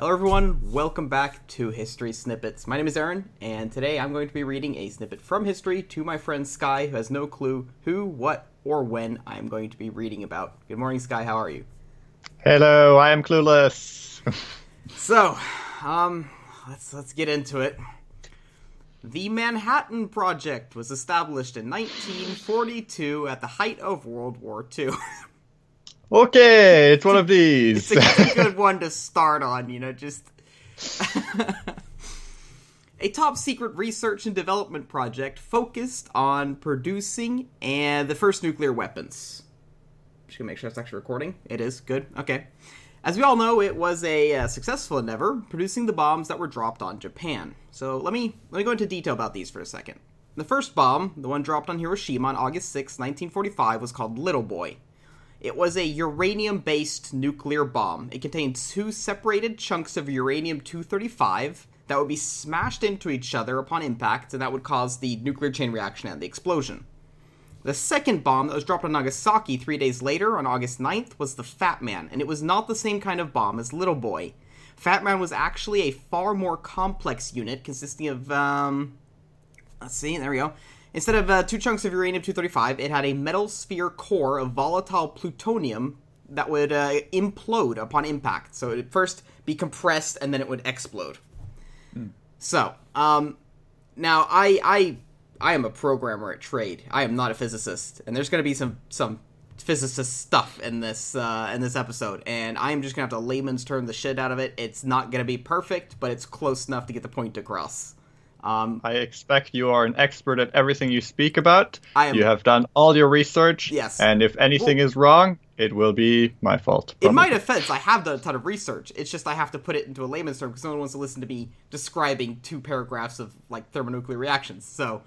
Hello, everyone. Welcome back to History Snippets. My name is Aaron, and today I'm going to be reading a snippet from history to my friend Sky, who has no clue who, what, or when I'm going to be reading about. Good morning, Sky. How are you? Hello, I am clueless. so, um, let's let's get into it. The Manhattan Project was established in 1942 at the height of World War II. Okay, it's one of these. it's a good one to start on, you know, just. a top secret research and development project focused on producing and the first nuclear weapons. Just gonna make sure it's actually recording. It is good. Okay. As we all know, it was a uh, successful endeavor, producing the bombs that were dropped on Japan. So let me let me go into detail about these for a second. The first bomb, the one dropped on Hiroshima on August 6, 1945, was called Little Boy. It was a uranium based nuclear bomb. It contained two separated chunks of uranium 235 that would be smashed into each other upon impact, and that would cause the nuclear chain reaction and the explosion. The second bomb that was dropped on Nagasaki three days later, on August 9th, was the Fat Man, and it was not the same kind of bomb as Little Boy. Fat Man was actually a far more complex unit consisting of, um, let's see, there we go. Instead of uh, two chunks of uranium 235, it had a metal sphere core of volatile plutonium that would uh, implode upon impact. So it would first be compressed and then it would explode. Mm. So, um, now I I I am a programmer at trade. I am not a physicist, and there's going to be some some physicist stuff in this uh, in this episode, and I am just going to have to layman's term the shit out of it. It's not going to be perfect, but it's close enough to get the point across. Um, I expect you are an expert at everything you speak about. I am, you have done all your research. Yes. And if anything well, is wrong, it will be my fault. Probably. In my defense, I have done a ton of research. It's just I have to put it into a layman's term because no one wants to listen to me describing two paragraphs of like thermonuclear reactions. So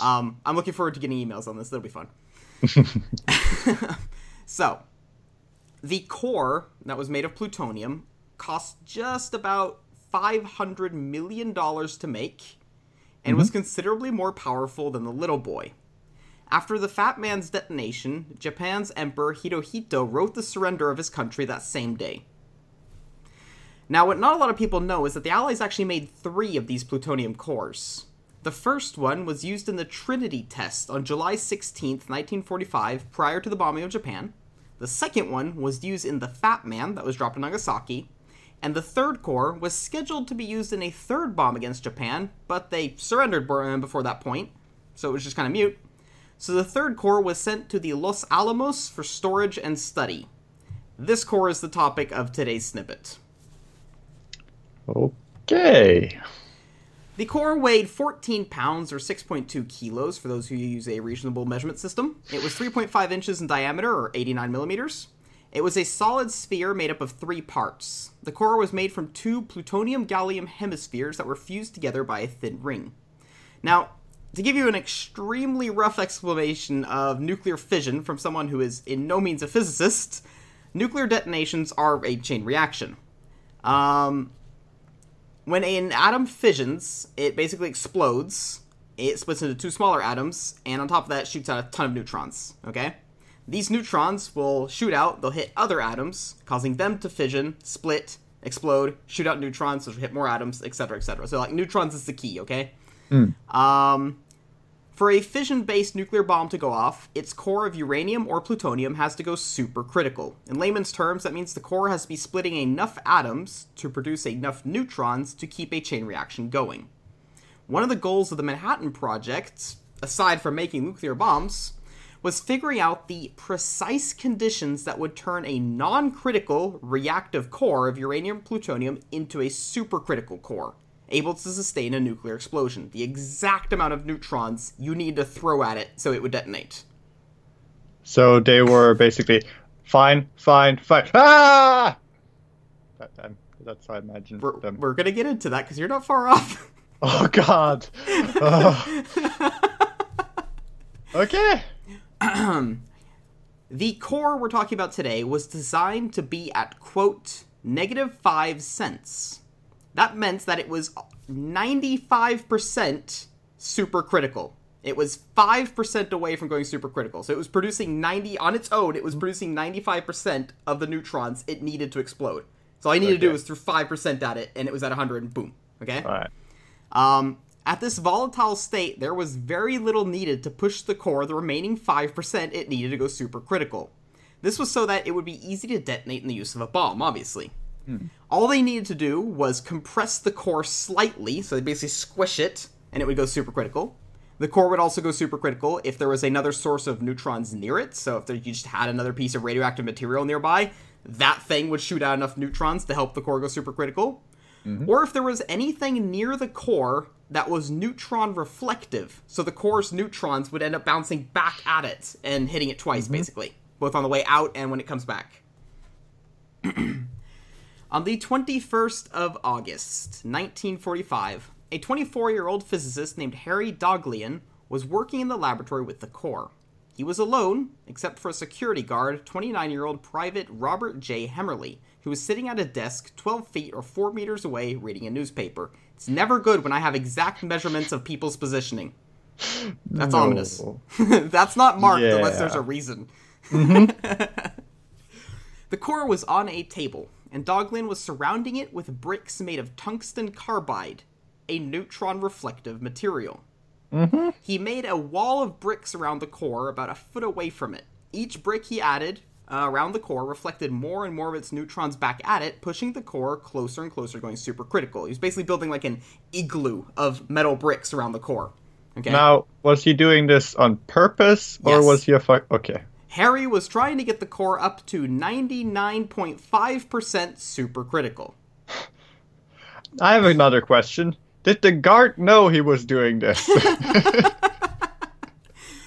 um, I'm looking forward to getting emails on this. That'll be fun. so the core that was made of plutonium cost just about $500 million to make and mm-hmm. was considerably more powerful than the little boy. After the Fat Man's detonation, Japan's Emperor Hirohito wrote the surrender of his country that same day. Now, what not a lot of people know is that the Allies actually made three of these plutonium cores. The first one was used in the Trinity test on July 16, 1945, prior to the bombing of Japan. The second one was used in the Fat Man that was dropped in Nagasaki and the third core was scheduled to be used in a third bomb against Japan, but they surrendered uh, before that point, so it was just kind of mute. So the third core was sent to the Los Alamos for storage and study. This core is the topic of today's snippet. Okay. The core weighed 14 pounds or 6.2 kilos for those who use a reasonable measurement system. It was 3.5 inches in diameter or 89 millimeters. It was a solid sphere made up of three parts. The core was made from two plutonium gallium hemispheres that were fused together by a thin ring. Now, to give you an extremely rough explanation of nuclear fission from someone who is in no means a physicist, nuclear detonations are a chain reaction. Um, when an atom fissions, it basically explodes. It splits into two smaller atoms, and on top of that, shoots out a ton of neutrons. Okay? These neutrons will shoot out, they'll hit other atoms, causing them to fission, split, explode, shoot out neutrons, which will hit more atoms, etc., etc. So, like, neutrons is the key, okay? Mm. Um, for a fission based nuclear bomb to go off, its core of uranium or plutonium has to go supercritical. In layman's terms, that means the core has to be splitting enough atoms to produce enough neutrons to keep a chain reaction going. One of the goals of the Manhattan Project, aside from making nuclear bombs, was figuring out the precise conditions that would turn a non critical reactive core of uranium plutonium into a supercritical core, able to sustain a nuclear explosion. The exact amount of neutrons you need to throw at it so it would detonate. So they were basically fine, fine, fine. Ah! That, that's how I imagine we're, them. We're gonna get into that because you're not far off. Oh God. Oh. okay. the core we're talking about today was designed to be at, quote, negative 5 cents. That meant that it was 95% supercritical. It was 5% away from going supercritical. So it was producing 90 on its own, it was producing 95% of the neutrons it needed to explode. So all I needed to do Okay. was five percent at it, and it was at 100, and boom. Okay. All right. Um, at this volatile state, there was very little needed to push the core the remaining 5% it needed to go supercritical. This was so that it would be easy to detonate in the use of a bomb, obviously. Hmm. All they needed to do was compress the core slightly, so they basically squish it, and it would go supercritical. The core would also go supercritical if there was another source of neutrons near it, so if there, you just had another piece of radioactive material nearby, that thing would shoot out enough neutrons to help the core go supercritical mm-hmm. or if there was anything near the core that was neutron reflective. So the core's neutrons would end up bouncing back at it and hitting it twice, mm-hmm. basically, both on the way out and when it comes back. on the 21st of August, 1945, a 24 year old physicist named Harry Daghlian was working in the laboratory with the core. He was alone, except for a security guard, 29 year old Private Robert J. Hemmerly, who was sitting at a desk 12 feet or 4 meters away reading a newspaper. It's never good when I have exact measurements of people's positioning. That's No. ominous. That's not marked unless there's a reason. Mm-hmm. the core was on a table, and Daghlian was surrounding it with bricks made of tungsten carbide, a neutron reflective material. Mm-hmm. He made a wall of bricks around the core about a foot away from it. Each brick he added uh, around the core reflected more and more of its neutrons back at it, pushing the core closer and closer, going supercritical. He was basically building like an igloo of metal bricks around the core. Okay. Now, was he doing this on purpose, or Yes. was he a fuck? Okay. Harry was trying to get the core up to 99.5% supercritical. I have another question. Did the guard know he was doing this?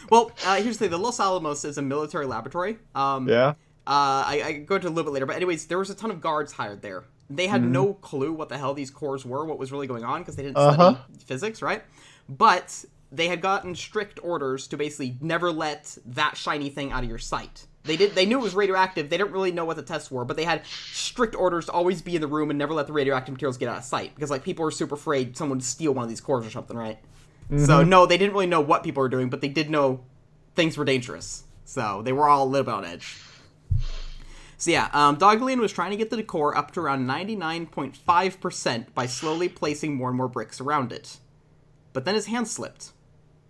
Well, uh, here's the thing: the Los Alamos is a military laboratory. Um, yeah. Uh, I, I go into a little bit later, but anyways, there was a ton of guards hired there. They had no clue what the hell these cores were, what was really going on, because they didn't Uh-huh. study physics, right? But they had gotten strict orders to basically never let that shiny thing out of your sight. They did. They knew it was radioactive. They didn't really know what the tests were, but they had strict orders to always be in the room and never let the radioactive materials get out of sight because, like, people were super afraid someone would steal one of these cores or something, right? So mm-hmm. no, they didn't really know what people were doing, but they did know things were dangerous. So they were all a little bit on edge. So yeah, um, Daghlian was trying to get the core up to around 99.5% by slowly placing more and more bricks around it. But then his hand slipped.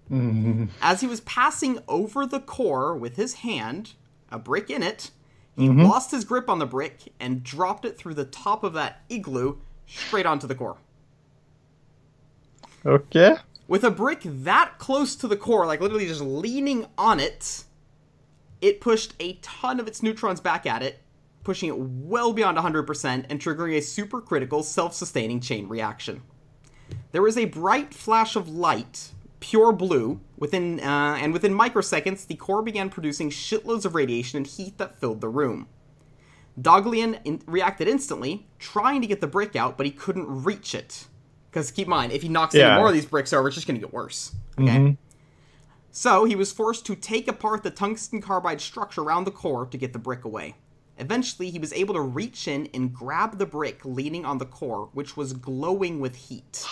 Mm-hmm. As he was passing over the core with his hand, a brick in it, he mm-hmm. lost his grip on the brick and dropped it through the top of that igloo straight onto the core. Okay. With a brick that close to the core, like literally just leaning on it, it pushed a ton of its neutrons back at it, pushing it well beyond 100% and triggering a supercritical self-sustaining chain reaction. There was a bright flash of light, pure blue, within uh, and within microseconds, the core began producing shitloads of radiation and heat that filled the room. Daghlian in- reacted instantly, trying to get the brick out, but he couldn't reach it. Because keep in mind, if he knocks any more of these bricks over, it's just going to get worse. Okay. So he was forced to take apart the tungsten carbide structure around the core to get the brick away. Eventually, he was able to reach in and grab the brick leaning on the core, which was glowing with heat.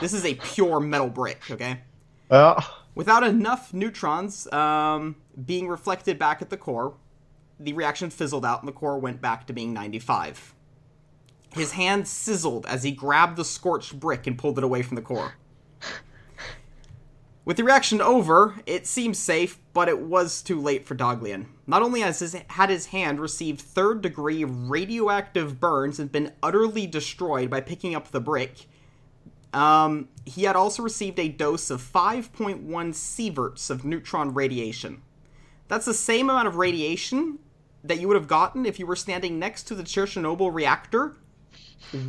This is a pure metal brick, okay? Well, Without enough neutrons um, being reflected back at the core, the reaction fizzled out and the core went back to being 95. His hand sizzled as he grabbed the scorched brick and pulled it away from the core. With the reaction over, it seemed safe, but it was too late for Daghlian. Not only has his, had his hand received third degree radioactive burns and been utterly destroyed by picking up the brick, um, he had also received a dose of 5.1 sieverts of neutron radiation. That's the same amount of radiation that you would have gotten if you were standing next to the Chernobyl reactor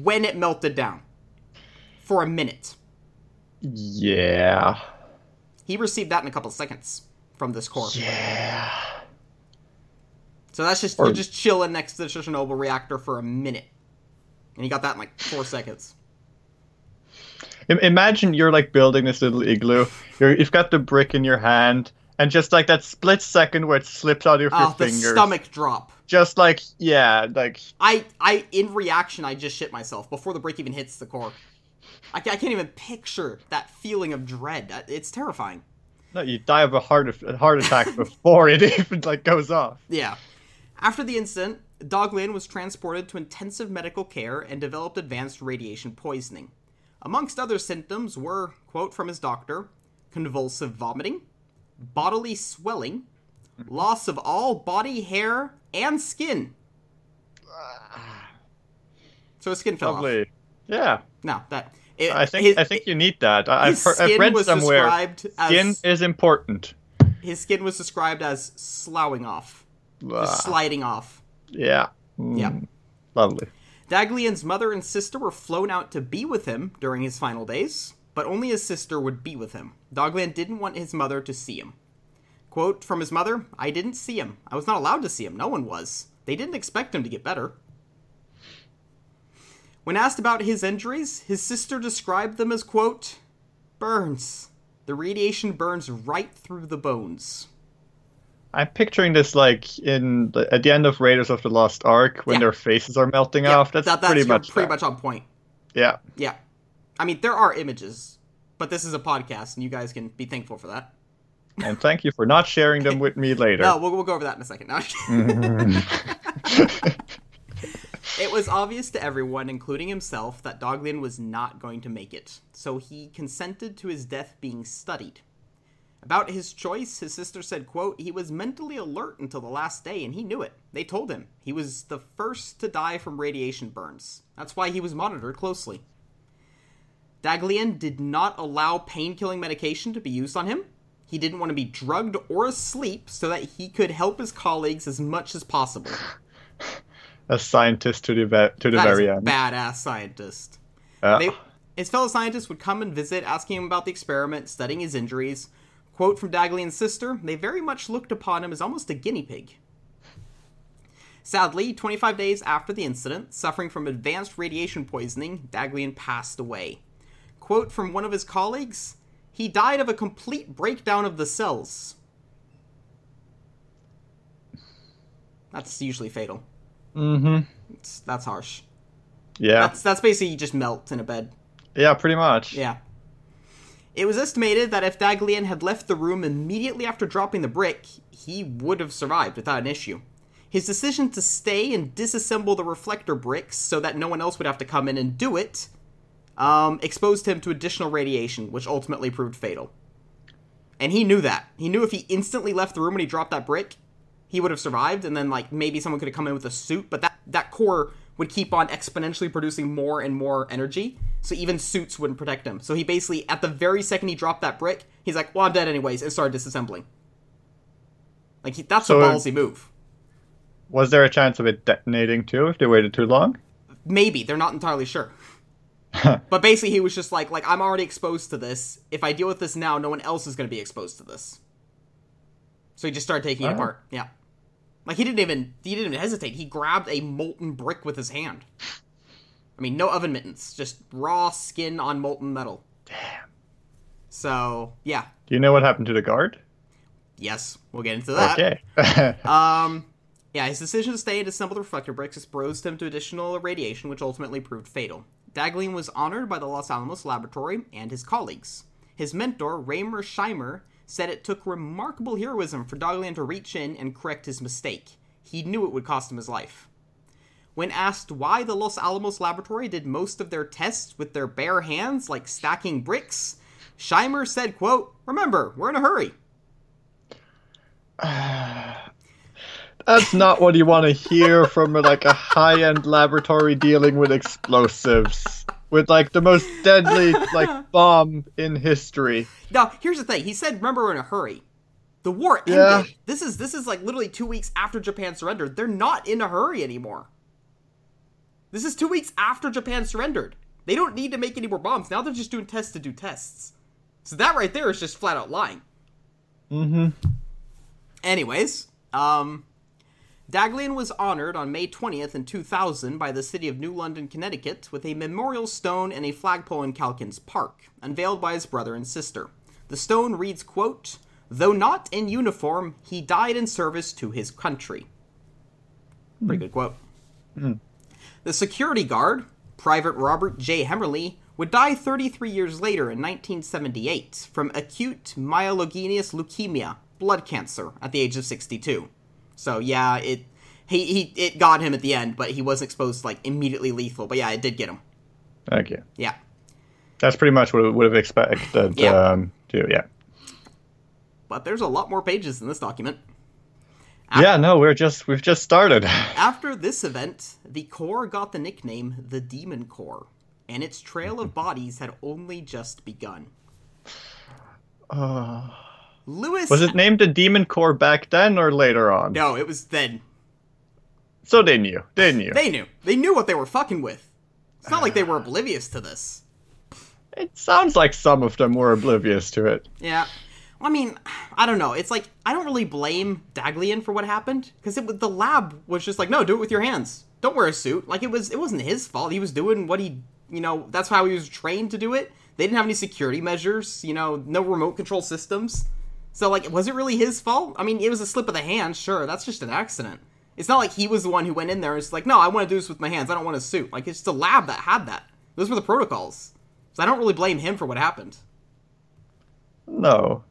when it melted down for a minute. yeah. He received that in a couple seconds from this core. Yeah. So that's just Or- you're just chilling next to the Chernobyl reactor for a minute, and he got that in like four seconds. Imagine you're like building this little igloo. You're, you've got the brick in your hand, and just like that split second where it slips out of your Oh, the fingers. stomach drop. Just like yeah, like I, I, in reaction, I just shit myself before the brick even hits the core. I, I can't even picture that feeling of dread. Uh, it's terrifying. no, you die of a heart a heart attack before it even like goes off. Yeah. After the incident, Dog Daghlian was transported to intensive medical care and developed advanced radiation poisoning. Amongst other symptoms were, quote from his doctor, convulsive vomiting, bodily swelling, loss of all body hair and skin. So his skin fell off. Yeah, No, that it, I think his, I think you need that. I- I've, his heard, I've skin read was somewhere described skin as is important. his skin was described as sloughing off, Ah, sliding off. yeah. Mm, Yeah. Lovely. Daghlian's mother and sister were flown out to be with him during his final days, but only his sister would be with him. Daghlian didn't want his mother to see him. Quote from his mother I didn't see him. I was not allowed to see him. No one was. They didn't expect him to get better. When asked about his injuries, his sister described them as, quote, burns. The radiation burns right through the bones. I'm picturing this like in the, at the end of Raiders of the Lost Ark when Yeah. their faces are melting Yeah, off. That's, that- that's pretty much pretty that. much on point. Yeah. Yeah. I mean, there are images, but this is a podcast, and you guys can be thankful for that. And thank you for not sharing them with me later. No, we'll, we'll go over that in a second. No. Mm-hmm. it was obvious to everyone, including himself, that Daghlian was not going to make it, so he consented to his death being studied. About his choice, his sister said, quote, he was mentally alert until the last day, and he knew it. They told him. He was the first to die from radiation burns. That's why he was monitored closely. Daghlian did not allow pain killing medication to be used on him. He didn't want to be drugged or asleep so that he could help his colleagues as much as possible. A scientist to the ve- to the That very a end. badass scientist. Yeah. They, his fellow scientists would come and visit, asking him about the experiment, studying his injuries. Quote from Daghlian's sister They very much looked upon him as almost a guinea pig. Sadly, 25 days after the incident, suffering from advanced radiation poisoning, Daghlian passed away. Quote from one of his colleagues He died of a complete breakdown of the cells. That's usually fatal. mm-hmm. It's, that's harsh. Yeah. That's, that's basically you just melt in a bed. Yeah, pretty much. Yeah. It was estimated that if Daghlian had left the room immediately after dropping the brick, he would have survived without an issue. His decision to stay and disassemble the reflector bricks so that no one else would have to come in and do it um, exposed him to additional radiation, which ultimately proved fatal. And he knew that. He knew if he instantly left the room when he dropped that brick, he would have survived, and then like maybe someone could have come in with a suit, but that that core would keep on exponentially producing more and more energy, so even suits wouldn't protect him. So he basically, at the very second he dropped that brick, he's like, "Well, I'm dead anyways," and started disassembling. Like he, that's So a ballsy move. Was there a chance of it detonating too if they waited too long? Maybe they're not entirely sure. but basically, he was just like, "Like I'm already exposed to this. If I deal with this now, no one else is going to be exposed to this." So he just started taking it Oh. apart. Yeah. Like he didn't even he didn't even hesitate. He grabbed a molten brick with his hand. I mean, no oven mittens, just raw skin on molten metal. Damn. So yeah, Do you know what happened to the guard? yes, we'll get into that. Okay. Um, yeah, his decision to stay and assemble the reflector bricks exposed him to additional radiation, which ultimately proved fatal. Daghlian was honored by the Los Alamos Laboratory and his colleagues. His mentor, Raemer Schreiber, said it took remarkable heroism for Daghlian to reach in and correct his mistake. He knew it would cost him his life. When asked why the Los Alamos Laboratory did most of their tests with their bare hands, like stacking bricks, Schreiber said, quote, Remember, we're in a hurry. That's not what you want to hear from like a high-end laboratory dealing with explosives, with like the most deadly like bomb in history. Now, here's the thing. He said, "Remember, we're in a hurry." The war ended. Yeah. This is this is like literally two weeks after Japan surrendered. They're not in a hurry anymore. This is two weeks after Japan surrendered. They don't need to make any more bombs. Now they're just doing tests to do tests. So that right there is just flat out lying. Mm-hmm. Anyways, um, Daghlian was honored on May 20th in 2000 by the city of New London, Connecticut, with a memorial stone and a flagpole in Calkins Park, unveiled by his brother and sister. The stone reads, quote, Though not in uniform, he died in service to his country. Pretty good quote. Mm-hmm. The security guard, Private Robert J. Hemmerly, would die 33 years later in 1978 from acute myelogenous leukemia, blood cancer, at the age of 62. So yeah, it he he it got him at the end, but he wasn't exposed to like immediately lethal. But yeah, it did get him. Thank you. Yeah. That's pretty much what I would have expected. Yeah. Um, to yeah. But there's a lot more pages in this document. Yeah. No, we're just we've just started. After this event, the core got the nickname the Demon Core, and its trail of bodies had only just begun. Uh, Lewis was it named the Demon Core back then or later on? No, it was then. So they knew, didn't you? They knew. They knew what they were fucking with. It's not like they were ah. oblivious to this. It sounds like some of them were oblivious to it. Yeah. I mean, I don't know. It's like I don't really blame Daghlian for what happened because it the lab was just like, no, do it with your hands. Don't wear a suit. Like it was, it wasn't his fault. He was doing what he, you know, that's how he was trained to do it. They didn't have any security measures. You know, no remote control systems. So like, was it really his fault? I mean, it was a slip of the hand. Sure, that's just an accident. It's not like he was the one who went in there and was like, no, I want to do this with my hands. I don't want a suit. Like it's just the lab that had that. Those were the protocols. So I don't really blame him for what happened. No.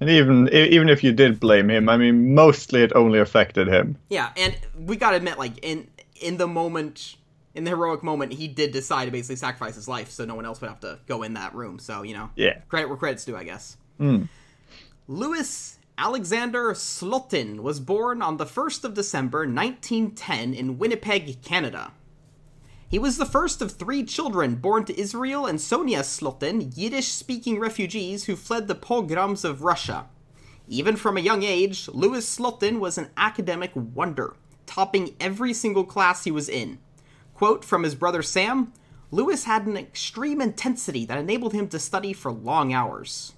And even even if you did blame him, I mean, mostly it only affected him. Yeah, and we gotta admit, like in in the moment, in the heroic moment, he did decide to basically sacrifice his life so no one else would have to go in that room. So you know, Yeah. credit where credit's due, I guess. Mm. Louis Alexander Slotin was born on the 1st of December 1910 in Winnipeg, Canada. He was the first of three children born to Israel and Sonia Slotin, Yiddish speaking refugees who fled the pogroms of Russia. Even from a young age, Louis Slotin was an academic wonder, topping every single class he was in. Quote from his brother Sam Louis had an extreme intensity that enabled him to study for long hours.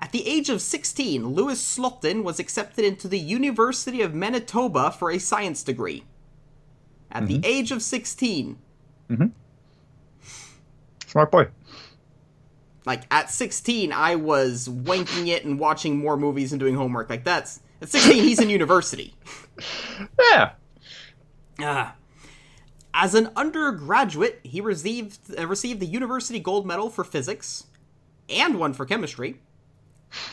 At the age of 16, Louis Slotin was accepted into the University of Manitoba for a science degree. At the age of 16, Smart boy. like at 16, I was wanking it and watching more movies and doing homework. Like that's at 16, he's in university. Yeah. Ah. As an undergraduate, he received uh, received the university gold medal for physics, and one for chemistry,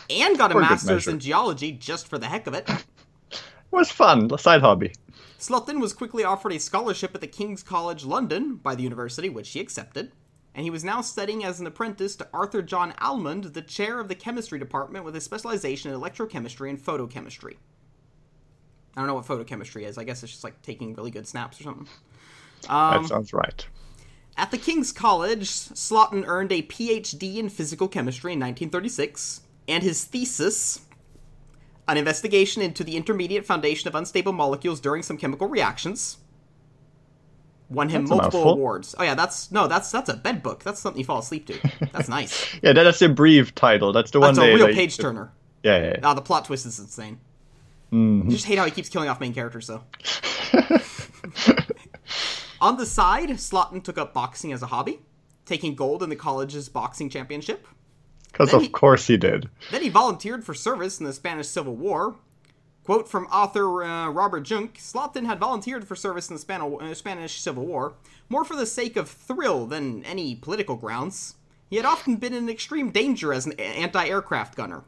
and got a master's in geology just for the heck of it. It was fun. A side hobby. Slotin was quickly offered a scholarship at the King's College London by the university, which he accepted, and he was now studying as an apprentice to Arthur John Allmand, the chair of the chemistry department with a specialization in electrochemistry and photochemistry. I don't know what photochemistry is. I guess it's just like taking really good snaps or something. Um, that sounds right. At the King's College, Slotin earned a PhD in physical chemistry in 1936, and his thesis, an investigation into the intermediate foundation of unstable molecules during some chemical reactions, won him That's multiple awards. Oh yeah, that's no, that's that's a bed book. That's something you fall asleep to. That's nice. Yeah, that's a brief title. That's the one That's a real page turner. Yeah, yeah. yeah. Ah, the plot twist is insane. Mhm. I just hate how he keeps killing off main characters, though. On the side, Slotin took up boxing as a hobby, taking gold in the college's boxing championship. Because Then he- of course he did. Then he volunteered for service in the Spanish Civil War. Quote from author uh, Robert Jungk Slotin had volunteered for service in the Span- uh, Spanish Civil War, more for the sake of thrill than any political grounds. He had often been in extreme danger as an anti aircraft gunner.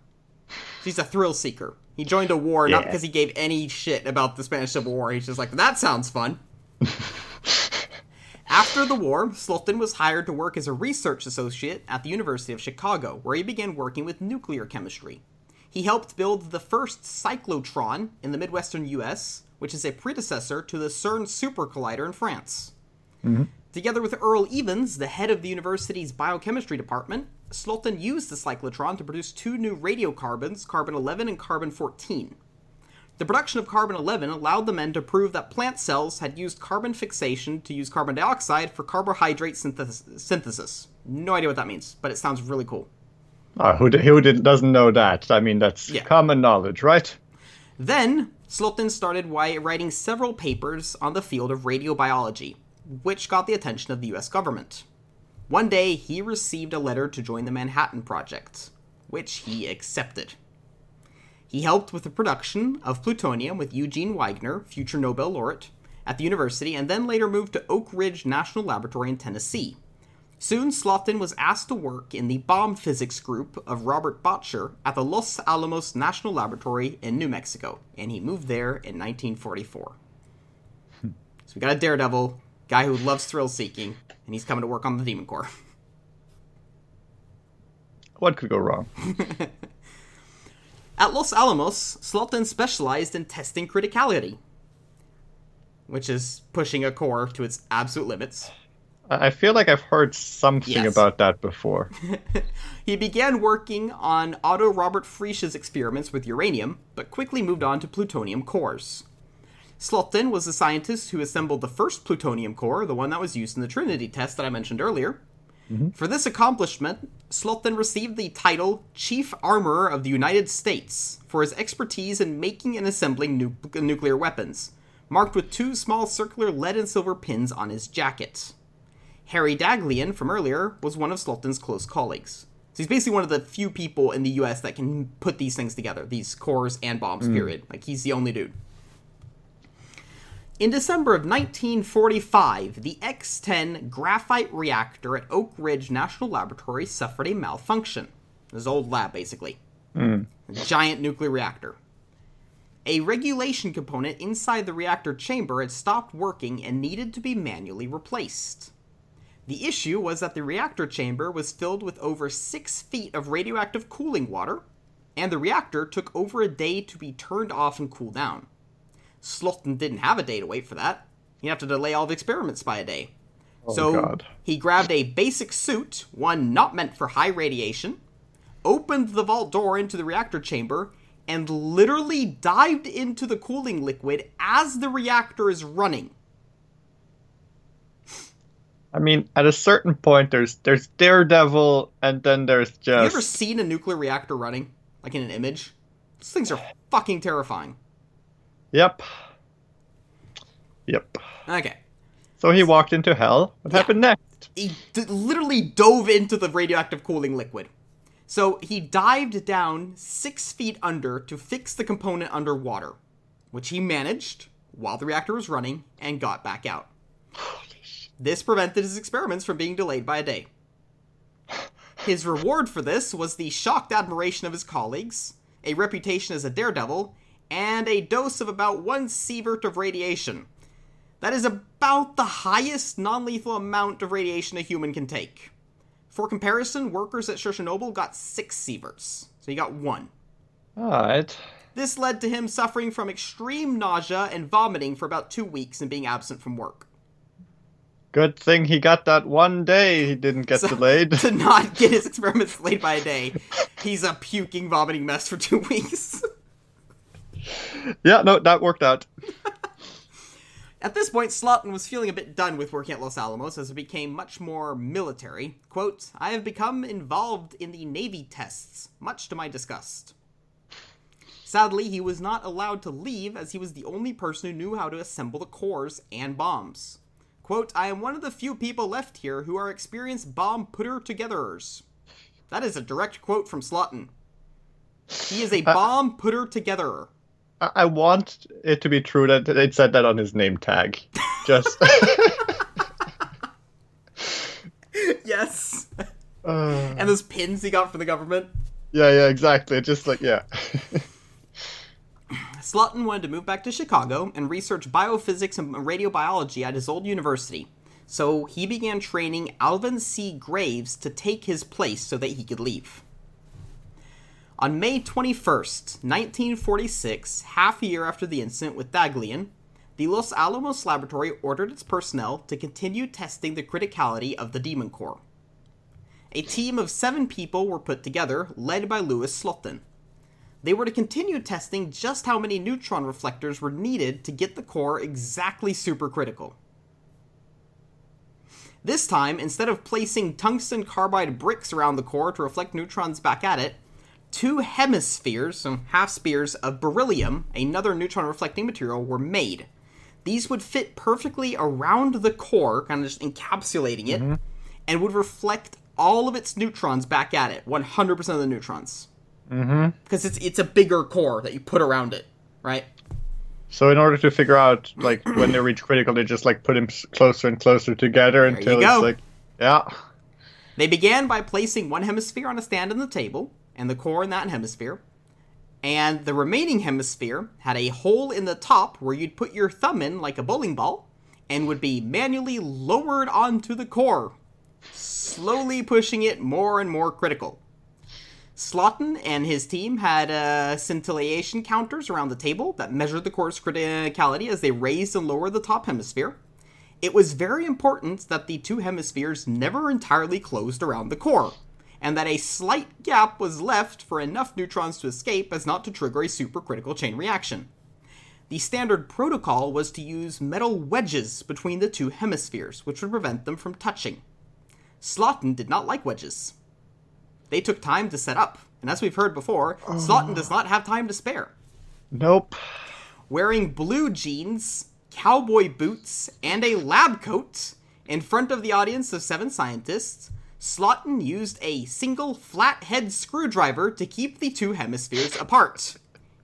He's a thrill seeker. He joined a war not because he gave any shit about the Spanish Civil War. He's just like, that sounds fun. After the war, Slotin was hired to work as a research associate at the University of Chicago, where he began working with nuclear chemistry. He helped build the first cyclotron in the Midwestern US, which is a predecessor to the CERN Super Collider in France. Mm-hmm. Together with Earl Evans, the head of the university's biochemistry department, Slotin used the cyclotron to produce two new radiocarbons, carbon 11 and carbon 14. The production of carbon 11 allowed the men to prove that plant cells had used carbon fixation to use carbon dioxide for carbohydrate synthesis. synthesis. No idea what that means, but it sounds really cool. Ah, who, who doesn't know that? I mean, that's Yeah. common knowledge, right? Then, Slotin started writing several papers on the field of radiobiology, which got the attention of the US government. One day, he received a letter to join the Manhattan Project, which he accepted. He helped with the production of plutonium with Eugene Wigner, future Nobel laureate, at the university, and then later moved to Oak Ridge National Laboratory in Tennessee. Soon, Slotin was asked to work in the bomb physics group of Robert Bacher at the Los Alamos National Laboratory in New Mexico, and he moved there in 1944. so we got a daredevil, guy who loves thrill seeking, and he's coming to work on the Demon Core. What could go wrong? At Los Alamos, Slotin specialized in testing criticality, which is pushing a core to its absolute limits. I feel like I've heard something Yes. about that before. He began working on Otto Robert Frisch's experiments with uranium, but quickly moved on to plutonium cores. Slotin was the scientist who assembled the first plutonium core, the one that was used in the Trinity test that I mentioned earlier. Mm-hmm. For this accomplishment, Slotin received the title Chief Armorer of the United States for his expertise in making and assembling nu- nuclear weapons, marked with two small circular lead and silver pins on his jacket. Harry Daghlian from earlier was one of Slotin's close colleagues. So he's basically one of the few people in the US that can put these things together, these cores and bombs, mm. period. Like he's the only dude. In December of 1945, the X 10 graphite reactor at Oak Ridge National Laboratory suffered a malfunction. This old lab, basically. A giant nuclear reactor. A regulation component inside the reactor chamber had stopped working and needed to be manually replaced. The issue was that the reactor chamber was filled with over six feet of radioactive cooling water, and the reactor took over a day to be turned off and cool down. Slotin didn't have a day to wait for that. He'd have to delay all the experiments by a day. Oh, so God. he grabbed a basic suit, one not meant for high radiation, opened the vault door into the reactor chamber, and literally dived into the cooling liquid as the reactor is running. I mean, at a certain point, there's there's Daredevil, and then there's Have you ever just seen a nuclear reactor running? Like in an image? Those things are fucking terrifying. Yep, yep. Okay. So he walked into hell. What happened next? He d- literally dove into the radioactive cooling liquid. So he dived down six feet under to fix the component underwater, which he managed while the reactor was running and got back out. This prevented his experiments from being delayed by a day. His reward for this was the shocked admiration of his colleagues, a reputation as a daredevil, and a dose of about one sievert of radiation. That is about the highest non lethal amount of radiation a human can take. For comparison, workers at Chernobyl got six sieverts, so he got one. All right. This led to him suffering from extreme nausea and vomiting for about two weeks and being absent from work. Good thing he got that one day he didn't get delayed. to not get his experiments delayed by a day, he's a puking, vomiting mess for two weeks. Yeah, no, that worked out. At this point, Slotin was feeling a bit done with working at Los Alamos as it became much more military. Quote, I have become involved in the Navy tests, much to my disgust. Sadly, he was not allowed to leave as he was the only person who knew how to assemble the cores and bombs. Quote, I am one of the few people left here who are experienced bomb putter togetherers. That is a direct quote from Slotin. He is a uh, bomb putter togetherer. I, want it to be true that it said that on his name tag. Just. yes. Uh, And those pins he got from the government. yeah, yeah, exactly. Just like yeah. Slotin wanted to move back to Chicago and research biophysics and radiobiology at his old university. So he began training Alvin C. Graves to take his place so that he could leave. On May 21st, 1946, half a year after the incident with Daghlian, the Los Alamos laboratory ordered its personnel to continue testing the criticality of the Demon Core. A team of seven people were put together, led by Louis Slotin. They were to continue testing just how many neutron reflectors were needed to get the core exactly supercritical. This time, instead of placing tungsten carbide bricks around the core to reflect neutrons back at it, two hemispheres, so half spheres, of beryllium, another neutron reflecting material, were made. These would fit perfectly around the core, kind of just encapsulating it, and would reflect all of its neutrons back at it 100% of the neutrons. Mm-hmm. Because it's, it's a bigger core that you put around it, right? So in order to figure out like when they reach critical, they just like put them closer and closer together until it's like, yeah, They began by placing one hemisphere on a stand on the table, and the core in that hemisphere. And the remaining hemisphere had a hole in the top where you'd put your thumb in like a bowling ball and would be manually lowered onto the core, slowly pushing it more and more critical. Slotin and his team had uh, scintillation counters around the table that measured the core's criticality as they raised and lowered the top hemisphere. It was very important that the two hemispheres never entirely closed around the core, and that a slight gap was left for enough neutrons to escape as not to trigger a supercritical chain reaction. The standard protocol was to use metal wedges between the two hemispheres, which would prevent them from touching. Slotin did not like wedges. They took time to set up, and as we've heard before, Slotin does not have time to spare. Nope. Wearing blue jeans, cowboy boots, and a lab coat in front of the audience of seven scientists, Slotin used a single flathead screwdriver to keep the two hemispheres apart.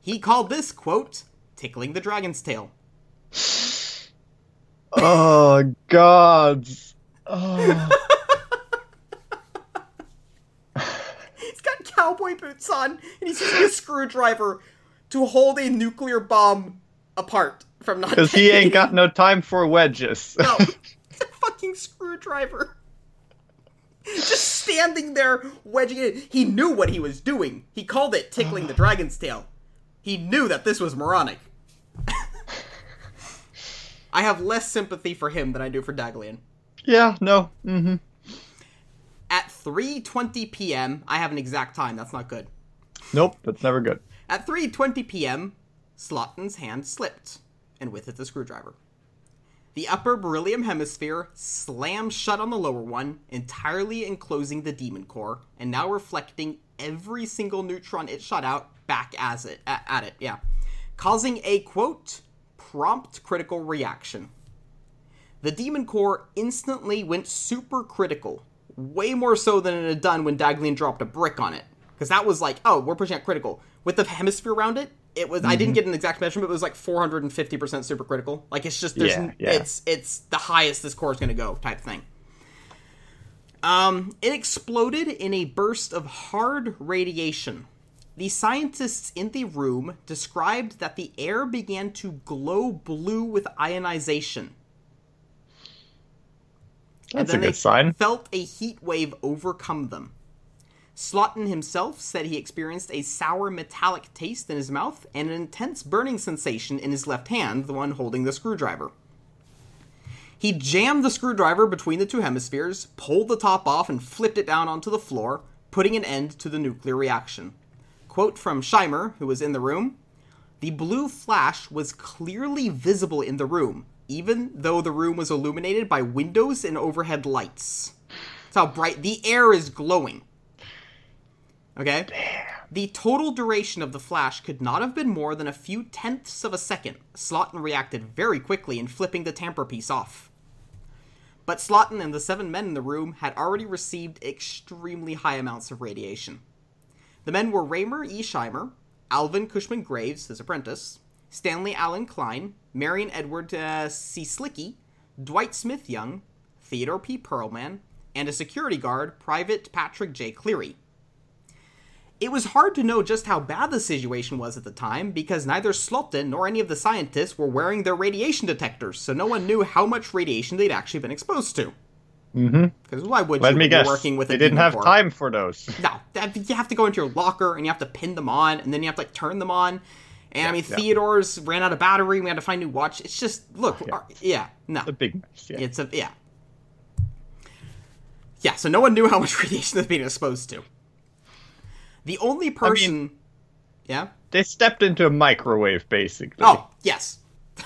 He called this, quote, tickling the dragon's tail. Oh, God. Oh. He's got cowboy boots on, and he's using a screwdriver to hold a nuclear bomb apart from not Because he ain't got no time for wedges. No, it's a fucking screwdriver. Just standing there wedging it. He knew what he was doing. He called it tickling the dragon's tail. He knew that this was moronic. I have less sympathy for him than I do for Daghlian. yeah, no. Mm-hmm. At 3:20 p.m., I have an exact time. That's not good. Nope, that's never good. At 3:20 p.m., Slotin's hand slipped, and with it the screwdriver. The upper beryllium hemisphere slammed shut on the lower one, entirely enclosing the demon core, and now reflecting every single neutron it shot out back as it at, it, yeah, causing a quote prompt critical reaction. The demon core instantly went super critical, way more so than it had done when Daghlian dropped a brick on it. Because that was like, oh, we're pushing at critical. With the hemisphere around it, it was I didn't get an exact measurement, but it was like 450% supercritical. Like it's just there's Yeah, yeah. it's it's the highest this core is gonna go type thing. Um, it exploded in a burst of hard radiation. The scientists in the room described that the air began to glow blue with ionization. That's a good sign. felt a heat wave overcome them. Slotin himself said he experienced a sour metallic taste in his mouth and an intense burning sensation in his left hand, the one holding the screwdriver. He jammed the screwdriver between the two hemispheres, pulled the top off, and flipped it down onto the floor, putting an end to the nuclear reaction. Quote from Schreiber, who was in the room The blue flash was clearly visible in the room, even though the room was illuminated by windows and overhead lights. That's how bright the air is glowing. Okay? The total duration of the flash could not have been more than a few tenths of a second. Slotin reacted very quickly in flipping the tamper piece off. But Slotin and the seven men in the room had already received extremely high amounts of radiation. The men were Raymer E. Scheimer, Alvin Cushman Graves, his apprentice, Stanley Allen Kline, Marion Edward uh, C. Slicky, Dwight Smith Young, Theodore P. Perlman, and a security guard, Private Patrick J. Cleary. It was hard to know just how bad the situation was at the time because neither Slotin nor any of the scientists were wearing their radiation detectors, so no one knew how much radiation they'd actually been exposed to. Mm-hmm. Because why would Let you me be guess. working with a they didn't have time for those. No, you have to go into your locker and you have to pin them on, and then you have to like turn them on. And I mean, yeah. Theodore's ran out of battery. We had to find a new watch. It's just look, yeah. our- yeah, no, A big mess. Yeah. it's a yeah, yeah. So no one knew how much radiation they're being exposed to. The only person, yeah. They stepped into a microwave, basically. Oh, yes.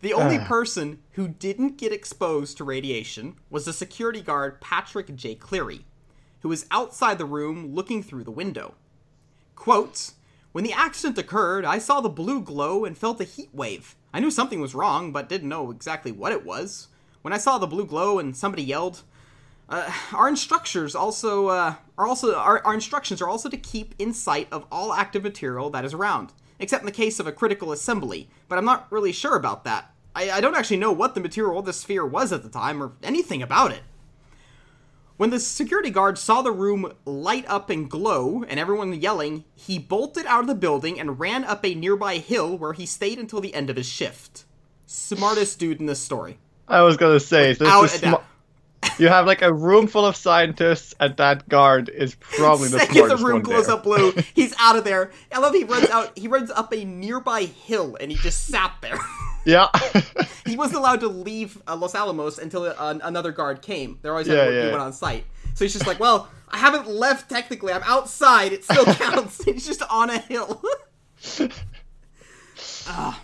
the only Ah. person who didn't get exposed to radiation was the security guard Patrick J. Cleary, who was outside the room looking through the window. Quote, When the accident occurred, I saw the blue glow and felt a heat wave. I knew something was wrong, but didn't know exactly what it was. When I saw the blue glow and somebody yelled, uh, our instructions also uh, are also our, our instructions are also to keep in sight of all active material that is around, except in the case of a critical assembly. But I'm not really sure about that. I, I don't actually know what the material of the sphere was at the time or anything about it. When the security guard saw the room light up and glow and everyone yelling, he bolted out of the building and ran up a nearby hill where he stayed until the end of his shift. Smartest dude in this story. I was gonna say this is sm-. You have like a room full of scientists, and that guard is probably the Second smartest the room glows up blue, he's out of there. I love he runs out. He runs up a nearby hill and he just sat there. Yeah, he wasn't allowed to leave uh, Los Alamos until uh, another guard came. They're always Yeah, had to yeah. one on site. So he's just like, well, I haven't left technically. I'm outside. It still counts. he's just on a hill. Ah.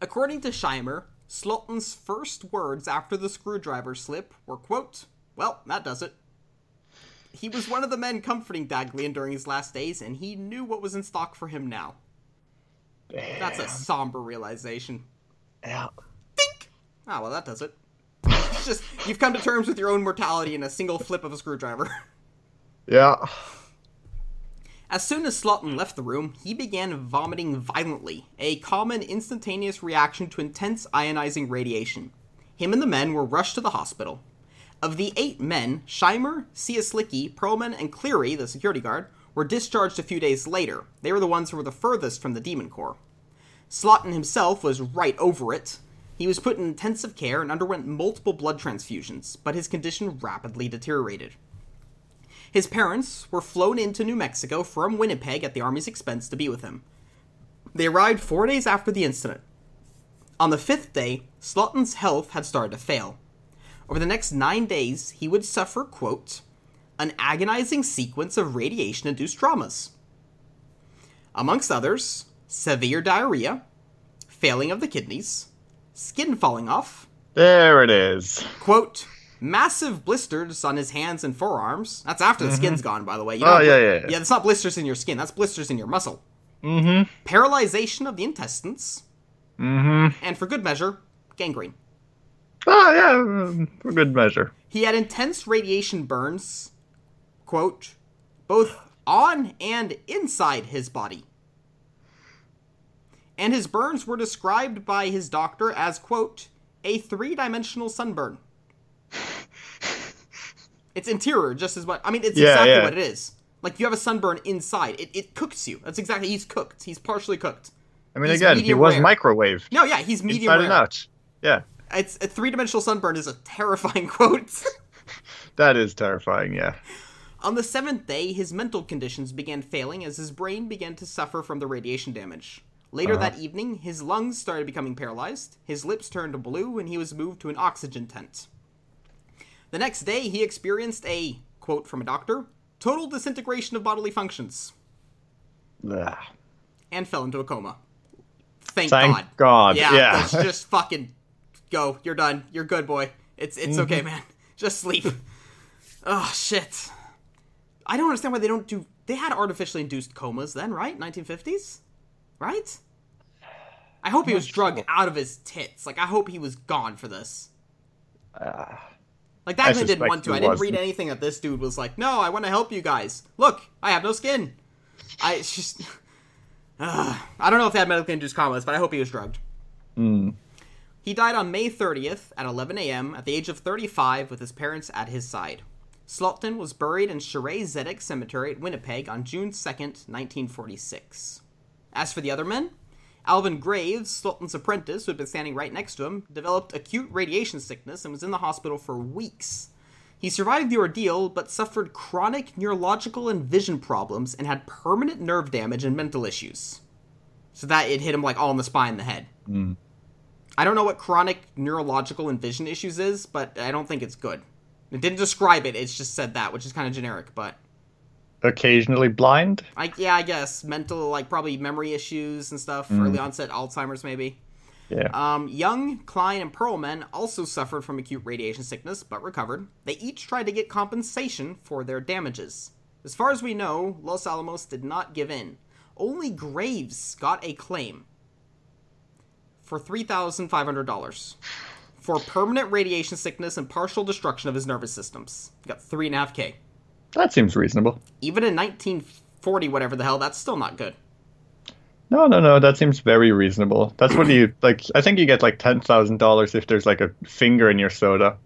According to Schreiber, Slotin's first words after the screwdriver slip were, quote, well, that does it. He was one of the men comforting Daghlian during his last days, and he knew what was in stock for him now. That's a somber realization. yeah. Think! Ah, well, that does it. It's just, you've come to terms with your own mortality in a single flip of a screwdriver. Yeah. As soon as Slotin left the room, he began vomiting violently, a common instantaneous reaction to intense ionizing radiation. Him and the men were rushed to the hospital. Of the eight men, Schreiber, Cieslicki, Perlman, and Cleary, the security guard, were discharged a few days later. They were the ones who were the furthest from the Demon Core. Slotin himself was right over it. He was put in intensive care and underwent multiple blood transfusions, but his condition rapidly deteriorated. His parents were flown into New Mexico from Winnipeg at the Army's expense to be with him. They arrived four days after the incident. On the fifth day, Slotin's health had started to fail. Over the next nine days, he would suffer, quote, an agonizing sequence of radiation induced traumas. Amongst others, severe diarrhea, failing of the kidneys, skin falling off, There it is. quote massive blisters on his hands and forearms. That's after the skin's gone by the way. You Oh, yeah, yeah, yeah. yeah that's not blisters in your skin. That's blisters in your muscle. Mm-hmm. paralyzation of the intestines. Mm-hmm. and for good measure gangrene. Oh yeah, um, for good measure. he had intense radiation burns quote both on and inside his body. And his burns were described by his doctor as quote a three-dimensional sunburn it's interior just as much i mean it's Yeah, exactly yeah. what it is like you have a sunburn inside it, it cooks you that's exactly he's cooked he's partially cooked I mean, He's again, he was rare. microwaved no yeah he's medium inside and rare out. Yeah, it's a three-dimensional sunburn is a terrifying quote that is terrifying. Yeah. On the seventh day, his mental conditions began failing as his brain began to suffer from the radiation damage. Later uh-huh. that evening, his lungs started becoming paralyzed, his lips turned blue, and he was moved to an oxygen tent. The next day, he experienced a, quote from a doctor, total disintegration of bodily functions, Ugh. and fell into a coma. Thank, Thank God. God. Yeah, Yeah. let's just fucking go. You're done. You're good, boy. It's it's okay, mm-hmm. man. Just sleep. oh shit. I don't understand why they don't do. They had artificially induced comas then, right? 1950s, right? I hope he was drugged out of his tits. Like I hope he was gone for this. Like that I didn't want to. I didn't read anything that this dude was like, "No, I want to help you guys. Look, I have no skin." I it's just. Ugh. I don't know if they had medically induced comas, but I hope he was drugged. Hmm. He died on May 30th at 11 a.m. at the age of 35 with his parents at his side. Slotin was buried in Shaarey Zedek Cemetery at Winnipeg on June 2nd, 1946. As for the other men, Alvin Graves, Slotin's apprentice, who had been standing right next to him, developed acute radiation sickness and was in the hospital for weeks. He survived the ordeal, but suffered chronic neurological and vision problems and had permanent nerve damage and mental issues. So that it hit him like all in the spine and the head. Hmm. I don't know what chronic neurological and vision issues is, but I don't think it's good. It didn't describe it, it's just said that, which is kind of generic, but Occasionally blind. I yeah, I guess mental like probably memory issues and stuff, early onset Alzheimer's maybe. Yeah. Um, Young, Kline, and Perlman also suffered from acute radiation sickness, but recovered. They each tried to get compensation for their damages. As far as we know, Los Alamos did not give in. Only Graves got a claim for $3,500 for permanent radiation sickness and partial destruction of his nervous systems. He got 3.5K. that seems reasonable. Even in 1940, whatever the hell, that's still not good. No, no, no. That seems very reasonable. That's what you like. I think you get like ten thousand dollars if there's like a finger in your soda.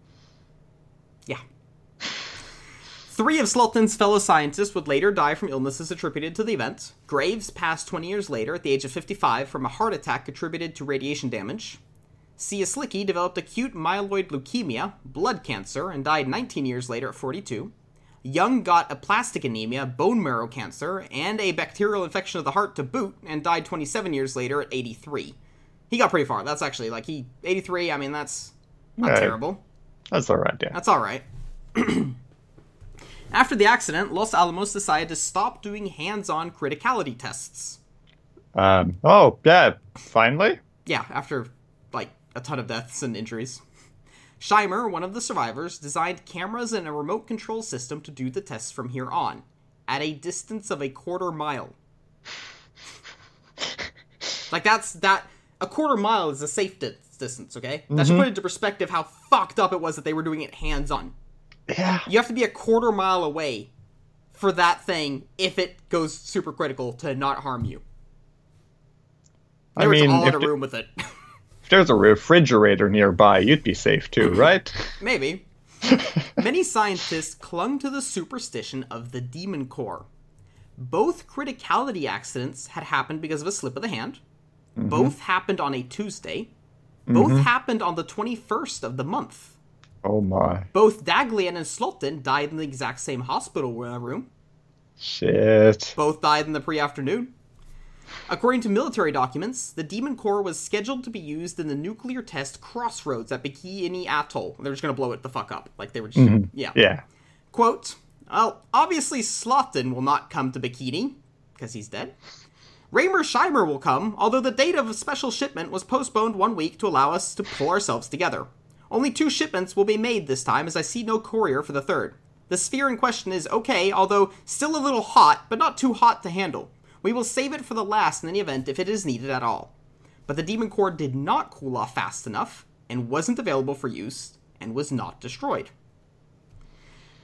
Yeah. Three of Slotin's fellow scientists would later die from illnesses attributed to the event. Graves passed 20 years later at the age of 55 from a heart attack attributed to radiation damage. Cieslicki developed acute myeloid leukemia, blood cancer, and died 19 years later at 42. Young got aplastic anemia, bone marrow cancer, and a bacterial infection of the heart to boot, and died 27 years later at 83. He got pretty far. That's actually like he 83. I mean, that's not Right. terrible. That's all right. Yeah. That's all right. After the accident, Los Alamos decided to stop doing hands-on criticality tests. Um. Oh yeah. Finally. Yeah, after like a ton of deaths and injuries. Schreiber, one of the survivors, designed cameras and a remote control system to do the tests from here on, at a distance of a quarter mile. like that's that a quarter mile is a safe di- distance, okay? That should mm-hmm. put into perspective how fucked up it was that they were doing it hands on. Yeah. You have to be a quarter mile away for that thing if it goes super critical to not harm you. I They were mean, all in a room with it. there's a refrigerator nearby, you'd be safe too, mm-hmm. right? Maybe. Many scientists clung to the superstition of the demon core. Both criticality accidents had happened because of a slip of the hand. Mm-hmm. Both happened on a Tuesday. Both mm-hmm. happened on the 21st of the month. oh my. Both Daghlian and Slotin died in the exact same hospital room. Shit. Both died in the pre afternoon. According to military documents, the Demon Core was scheduled to be used in the nuclear test Crossroads at Bikini Atoll. They're just going to blow it the fuck up. Like, they were just. Mm-hmm. Yeah. Yeah. Quote, well, obviously Slotin will not come to Bikini, because he's dead. Raemer Schreiber will come, although the date of a special shipment was postponed one week to allow us to pull ourselves together. Only two shipments will be made this time, as I see no courier for the third. The sphere in question is okay, although still a little hot, but not too hot to handle. We will save it for the last in any event if it is needed at all. But the Demon Core did not cool off fast enough, and wasn't available for use, and was not destroyed.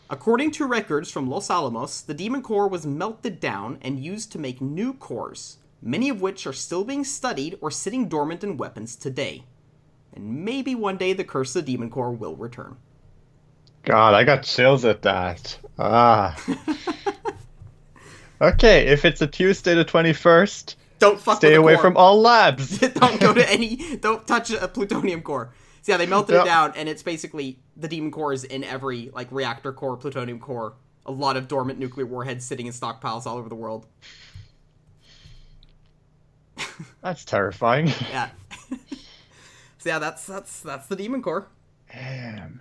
According to records from Los Alamos, the Demon Core was melted down and used to make new cores, many of which are still being studied or sitting dormant in weapons today. And maybe one day the curse of the Demon Core will return. God, I got chills at that. Ah. okay, if it's a Tuesday the 21st, Don't fuck stay away core. from all labs. don't go to any. Don't touch a plutonium core. So yeah, they melted Yeah. it down, and it's basically the demon core is in every like reactor core, plutonium core. A lot of dormant nuclear warheads sitting in stockpiles all over the world. That's terrifying. Yeah. so yeah, that's that's that's the demon core. Damn.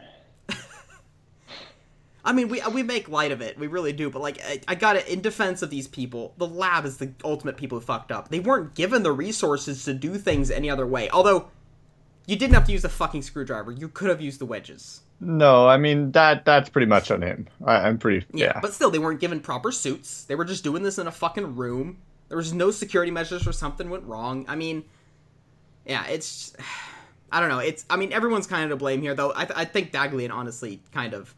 I mean, we we make light of it, we really do. But like, I, I got it in defense of these people. The lab is the ultimate people who fucked up. They weren't given the resources to do things any other way. Although, you didn't have to use a fucking screwdriver. You could have used the wedges. No, I mean that that's pretty much on him. I, I'm pretty Yeah, yeah. but still, they weren't given proper suits. They were just doing this in a fucking room. There was no security measures or something went wrong. I mean, yeah, it's. I don't know. It's. I mean, everyone's kind of to blame here, though. I, I think Daghlian, honestly, kind of.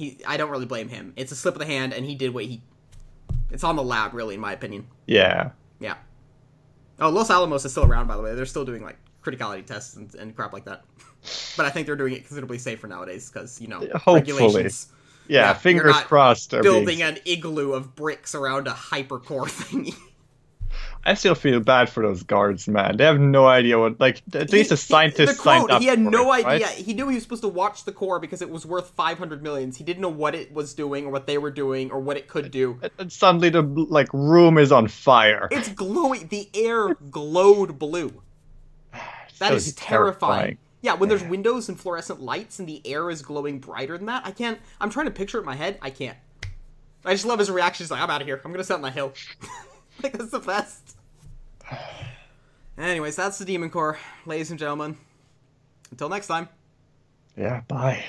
He. I don't really blame him. It's a slip of the hand, and he did what he. It's on the lab, really, in my opinion. yeah. Yeah. Oh, Los Alamos is still around, by the way. They're still doing like criticality tests and, and crap like that. But I think they're doing it considerably safer nowadays because you know Hopefully. regulations Yeah, Yeah, fingers not crossed. building an igloo of bricks around a hypercore thingy. I still feel bad for those guards, man. They have no idea what. Like, at least He- a scientist the signed quote, up he had no it, idea. right? He knew he was supposed to watch the core because it was worth 500 millions. He didn't know what it was doing or what they were doing or what it could do. And- And suddenly the like room is on fire. It's glowing. The air glowed blue. That So is terrifying. terrifying. Yeah, when there's windows and fluorescent lights and the air is glowing brighter than that, I can't. I'm trying to picture it in my head. I can't. I just love his reaction. He's like, I'm out of here. I'm gonna sit on the hill. like that's the best. Anyways, that's the Demon Core, ladies and gentlemen. Until next time. Yeah, bye.